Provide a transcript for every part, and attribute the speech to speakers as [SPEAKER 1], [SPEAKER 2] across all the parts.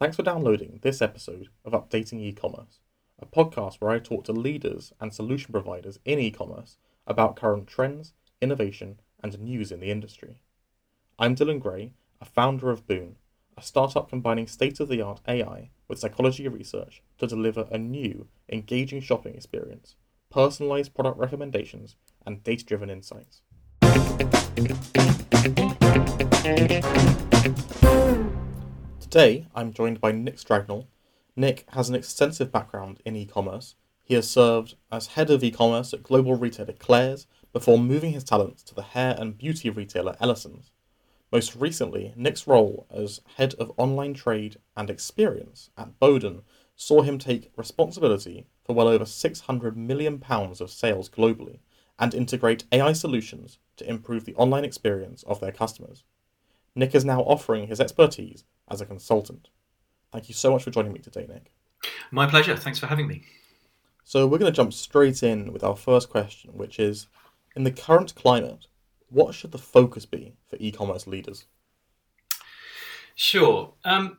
[SPEAKER 1] Thanks for downloading this episode of Updating E-commerce, a podcast where I talk to leaders and solution providers in e-commerce about current trends, innovation, and news in the industry. I'm Dylan Grey, a founder of Boon, a startup combining state-of-the-art AI with psychology research to deliver a new, engaging shopping experience, personalized product recommendations, and data-driven insights. Today, I'm joined by Nick Stragnell. Nick has an extensive background in e commerce. He has served as head of e commerce at global retailer Claire's before moving his talents to the hair and beauty retailer Ellison's. Most recently, Nick's role as head of online trade and experience at Boden saw him take responsibility for well over £600 million of sales globally and integrate AI solutions to improve the online experience of their customers. Nick is now offering his expertise as a consultant. Thank you so much for joining me today, Nick.
[SPEAKER 2] My pleasure. Thanks for having me.
[SPEAKER 1] So, we're going to jump straight in with our first question, which is In the current climate, what should the focus be for e commerce leaders?
[SPEAKER 2] Sure. Um,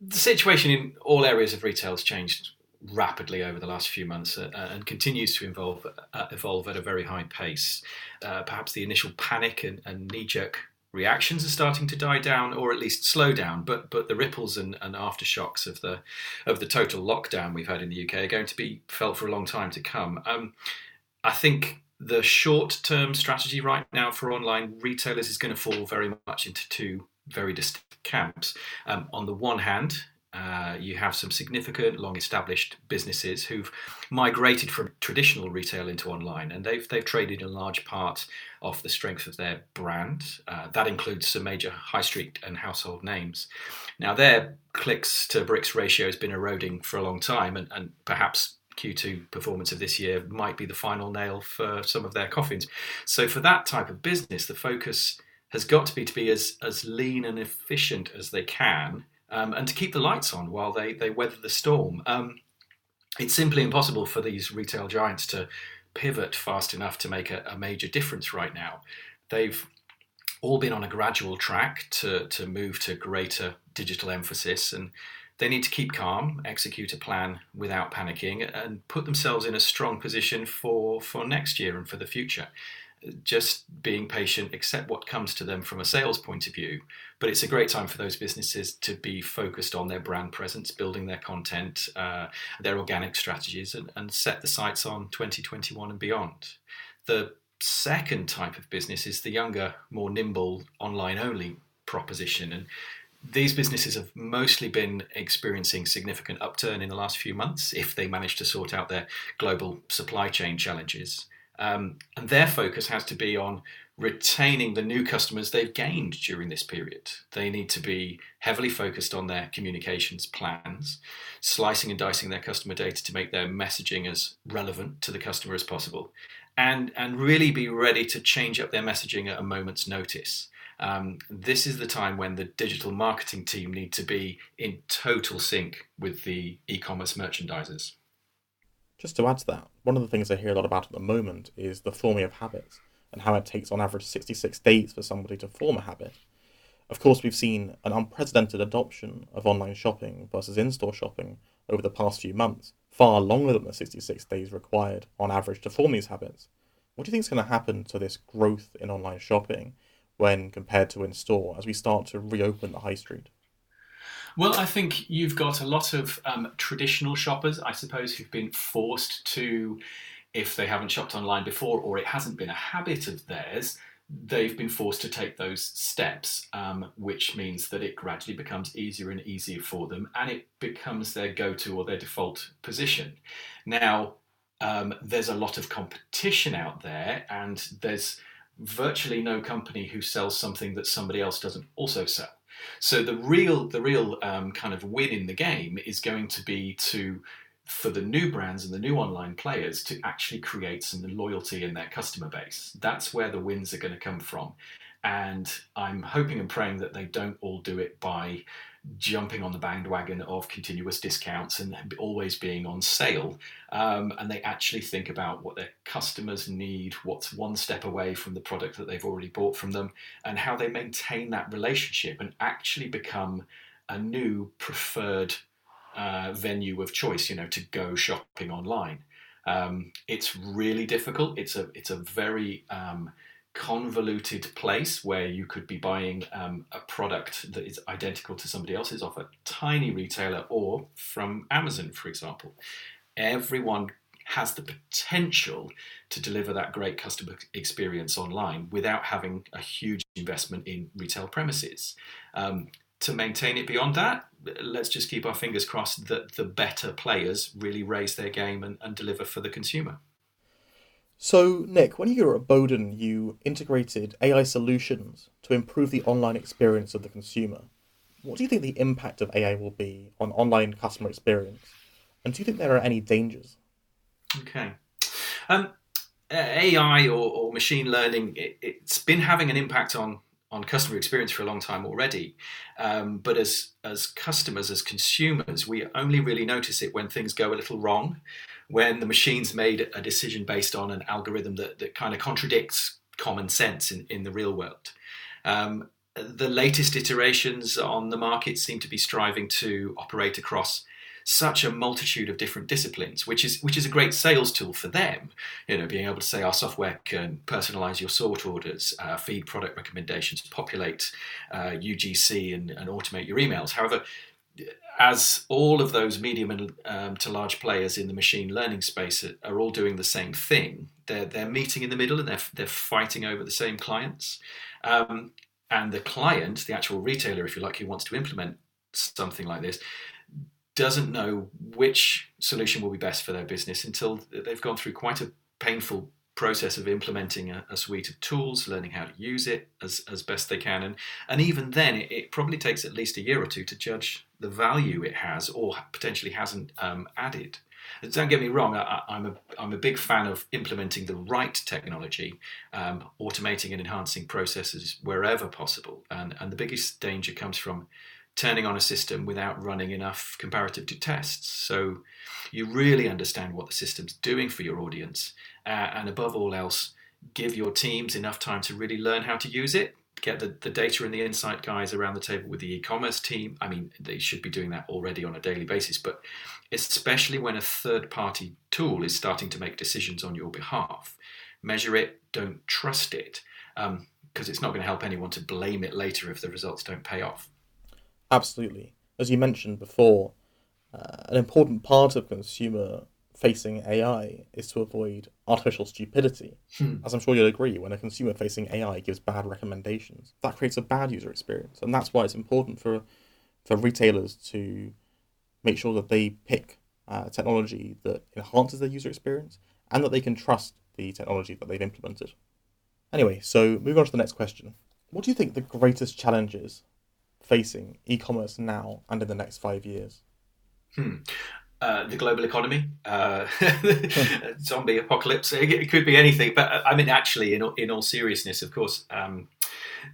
[SPEAKER 2] the situation in all areas of retail has changed rapidly over the last few months uh, and continues to evolve, uh, evolve at a very high pace. Uh, perhaps the initial panic and, and knee jerk reactions are starting to die down or at least slow down but but the ripples and, and aftershocks of the of the total lockdown we've had in the UK are going to be felt for a long time to come. Um, I think the short term strategy right now for online retailers is going to fall very much into two very distinct camps. Um, on the one hand uh, you have some significant, long-established businesses who've migrated from traditional retail into online, and they've they've traded in large part off the strength of their brand. Uh, that includes some major high street and household names. Now, their clicks to bricks ratio has been eroding for a long time, and, and perhaps Q2 performance of this year might be the final nail for some of their coffins. So, for that type of business, the focus has got to be to be as as lean and efficient as they can um, and to keep the lights on while they, they weather the storm. Um, it's simply impossible for these retail giants to pivot fast enough to make a, a, major difference right now. They've all been on a gradual track to, to move to greater digital emphasis, and they need to keep calm, execute a plan without panicking, and put themselves in a strong position for, for next year and for the future just being patient, accept what comes to them from a sales point of view. But it's a great time for those businesses to be focused on their brand presence, building their content, uh, their organic strategies, and, and set the sights on 2021 and beyond. The second type of business is the younger, more nimble, online only proposition. And these businesses have mostly been experiencing significant upturn in the last few months if they manage to sort out their global supply chain challenges. Um, and their focus has to be on retaining the new customers they've gained during this period. They need to be heavily focused on their communications plans, slicing and dicing their customer data to make their messaging as relevant to the customer as possible, and, and really be ready to change up their messaging at a moment's notice. Um, this is the time when the digital marketing team need to be in total sync with the e commerce merchandisers.
[SPEAKER 1] Just to add to that, one of the things I hear a lot about at the moment is the forming of habits and how it takes on average 66 days for somebody to form a habit. Of course, we've seen an unprecedented adoption of online shopping versus in store shopping over the past few months, far longer than the 66 days required on average to form these habits. What do you think is going to happen to this growth in online shopping when compared to in store as we start to reopen the high street?
[SPEAKER 2] Well, I think you've got a lot of um, traditional shoppers, I suppose, who've been forced to, if they haven't shopped online before or it hasn't been a habit of theirs, they've been forced to take those steps, um, which means that it gradually becomes easier and easier for them and it becomes their go to or their default position. Now, um, there's a lot of competition out there, and there's virtually no company who sells something that somebody else doesn't also sell. So the real the real um, kind of win in the game is going to be to for the new brands and the new online players to actually create some loyalty in their customer base. That's where the wins are going to come from. And I'm hoping and praying that they don't all do it by jumping on the bandwagon of continuous discounts and always being on sale. Um, and they actually think about what their customers need, what's one step away from the product that they've already bought from them, and how they maintain that relationship and actually become a new preferred uh, venue of choice, you know, to go shopping online. Um, it's really difficult. It's a it's a very um, convoluted place where you could be buying um, a product that is identical to somebody else's off a tiny retailer or from Amazon, for example. Everyone has the potential to deliver that great customer experience online without having a huge investment in retail premises. Um, to maintain it beyond that, let's just keep our fingers crossed that the better players really raise their game and, and deliver for the consumer.
[SPEAKER 1] So, Nick, when you were at Boden, you integrated AI solutions to improve the online experience of the consumer. What do you think the impact of AI will be on online customer experience? And do you think there are any dangers?
[SPEAKER 2] Okay. Um, AI or, or, machine learning, it, has been having an impact on, on customer experience for a long time already. Um, but as, as customers, as consumers, we only really notice it when things go a little wrong, when the machine's made a decision based on an algorithm that, that kind of contradicts common sense in, in the real world. Um, the latest iterations on the market seem to be striving to operate across such a multitude of different disciplines, which is which is a great sales tool for them. You know, being able to say our software can personalize your sort orders, uh, feed product recommendations, populate uh, UGC, and, and automate your emails. However, as all of those medium and um, to large players in the machine learning space are, are, all doing the same thing, they're they're meeting in the middle and they're they're fighting over the same clients. Um, and the client, the actual retailer, if you like, who wants to implement something like this, doesn't know which solution will be best for their business until they've gone through quite a painful process of implementing a, a suite of tools, learning how to use it as, as best they can. And, and even then, it, it, probably takes at least a year or two to judge the value it has or potentially hasn't um, added. Don't get me wrong, I, am a, I'm a big fan of implementing the right technology, um, automating and enhancing processes wherever possible. And, and the biggest danger comes from turning on a system without running enough comparative tests. So you really understand what the system's doing for your audience, uh, and above all else, give your teams enough time to really learn how to use it. Get the, the data and the insight guys around the table with the e commerce team. I mean, they should be doing that already on a daily basis, but especially when a third party tool is starting to make decisions on your behalf. Measure it, don't trust it, because um, it's not going to help anyone to blame it later if the results don't pay off.
[SPEAKER 1] Absolutely. As you mentioned before, uh, an important part of consumer facing AI is to avoid artificial stupidity. Hmm. As I'm sure you'll agree, when a consumer facing AI gives bad recommendations, that creates a bad user experience. And that's why it's important for, for retailers to make sure that they pick uh, technology that enhances their user experience and that they can trust the technology that they've implemented. Anyway, so moving on to the next question. What do you think the greatest challenges facing e-commerce now and in the next five years?
[SPEAKER 2] Hmm. Uh, the global economy, uh, zombie apocalypse. It, could be anything, but uh, I mean, actually, in in all seriousness, of course, um,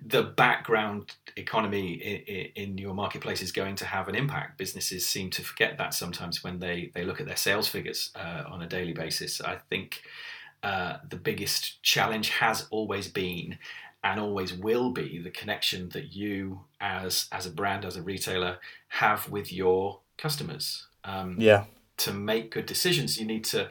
[SPEAKER 2] the background economy in, in, your marketplace is going to have an impact. Businesses seem to forget that sometimes when they they look at their sales figures uh, on a daily basis. I think. Uh, the biggest challenge has always been and always will be the connection that you as as a brand as a retailer have with your customers.
[SPEAKER 1] Um, yeah.
[SPEAKER 2] to make good decisions you need to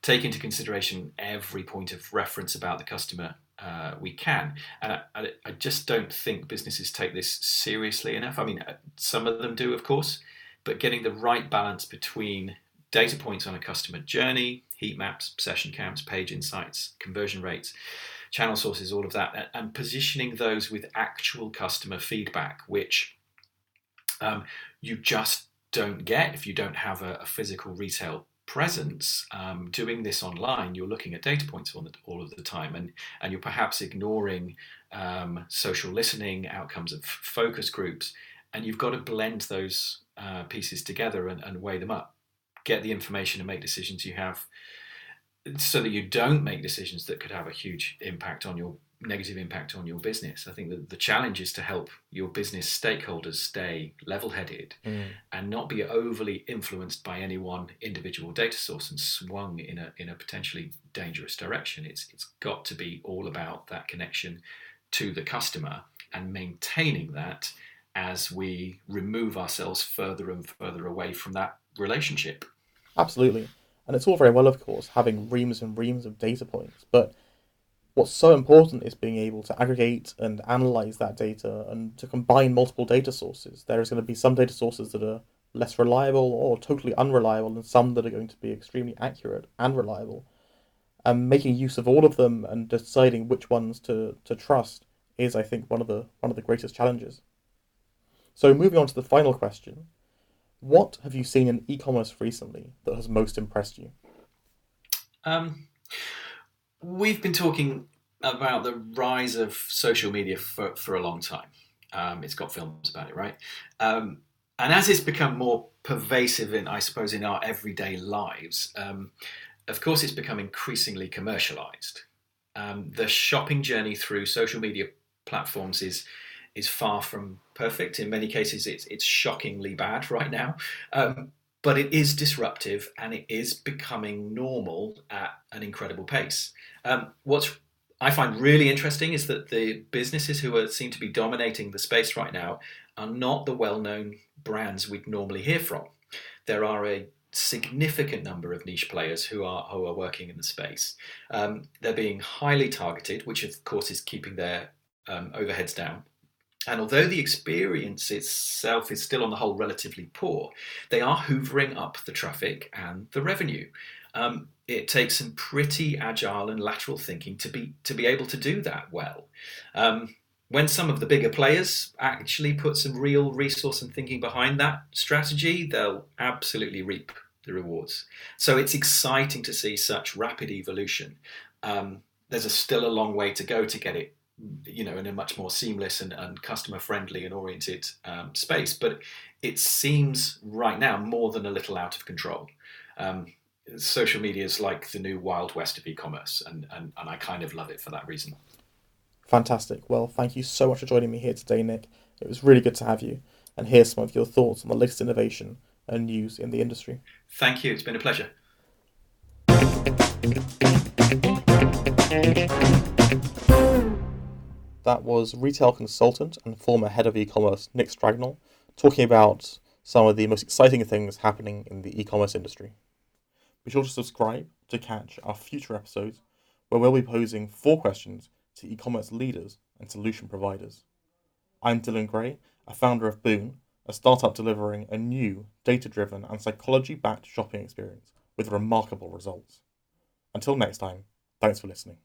[SPEAKER 2] take into consideration every point of reference about the customer uh, we can. And I, I, I, just don't think businesses take this seriously enough. I mean uh, some of them do of course but getting the right balance between data points on a customer journey heat maps session counts page insights conversion rates channel sources, all of that, and positioning those with actual customer feedback, which um, you just don't get if you don't have a, a physical retail presence. Um, doing this online, you're looking at data points all, the, all of the time, and and you're perhaps ignoring um, social listening, outcomes of focus groups, and you've got to blend those uh, pieces together and, and weigh them up, get the information and make decisions you have so that you don't make decisions that could have a huge impact on your negative impact on your business. I think that the challenge is to help your business stakeholders stay level headed mm. and not be overly influenced by any one individual data source and swung in a in a potentially dangerous direction. It's it's got to be all about that connection to the customer and maintaining that as we remove ourselves further and further away from that relationship.
[SPEAKER 1] Absolutely. And it's all very well, of course, having reams and reams of data points. But what's so important is being able to aggregate and analyze that data and to combine multiple data sources. There is going to be some data sources that are less reliable or totally unreliable, and some that are going to be extremely accurate and reliable. And making use of all of them and deciding which ones to, to trust is, I think, one of the one of the greatest challenges. So moving on to the final question, what have you seen in e-commerce recently that has most impressed you?
[SPEAKER 2] Um, we've been talking about the rise of social media for, for a long time. Um, it's got films about it, right? Um, and as it's become more pervasive in, I suppose, in our everyday lives, um, of course, it's become increasingly commercialized. Um, the shopping journey through social media platforms is is far from perfect. In many cases, it's it's shockingly bad right now. Um, but it is disruptive and it is becoming normal at an incredible pace. Um, what's I find really interesting is that the businesses who are, seem to be dominating the space right now are not the well-known brands we'd normally hear from. There are a significant number of niche players who are who are working in the space. Um, they're being highly targeted, which of course is keeping their um, overheads down. And although the experience itself is still on the whole relatively poor, they are hoovering up the traffic and the revenue. Um, it takes some pretty agile and lateral thinking to be to be able to do that well. Um, when some of the bigger players actually put some real resource and thinking behind that strategy, they'll absolutely reap the rewards. So it's exciting to see such rapid evolution. Um, there's a, still a long way to go to get it you know, in a much more seamless and, and customer friendly and oriented um, space. But it seems right now more than a little out of control. Um, social media is like the new wild west of e-commerce, and, and, and I kind of love it for that reason.
[SPEAKER 1] Fantastic. Well, thank you so much for joining me here today, Nick. It was really good to have you and hear some of your thoughts on the latest innovation and news in the industry.
[SPEAKER 2] Thank you. It's been a pleasure.
[SPEAKER 1] That was retail consultant and former head of e-commerce Nick Stragnell talking about some of the most exciting things happening in the e-commerce industry. Be sure to subscribe to catch our future episodes where we'll be posing four questions to e-commerce leaders and solution providers. I'm Dylan Grey, a founder of Boon, a startup delivering a new data-driven and psychology-backed shopping experience with remarkable results. Until next time, thanks for listening.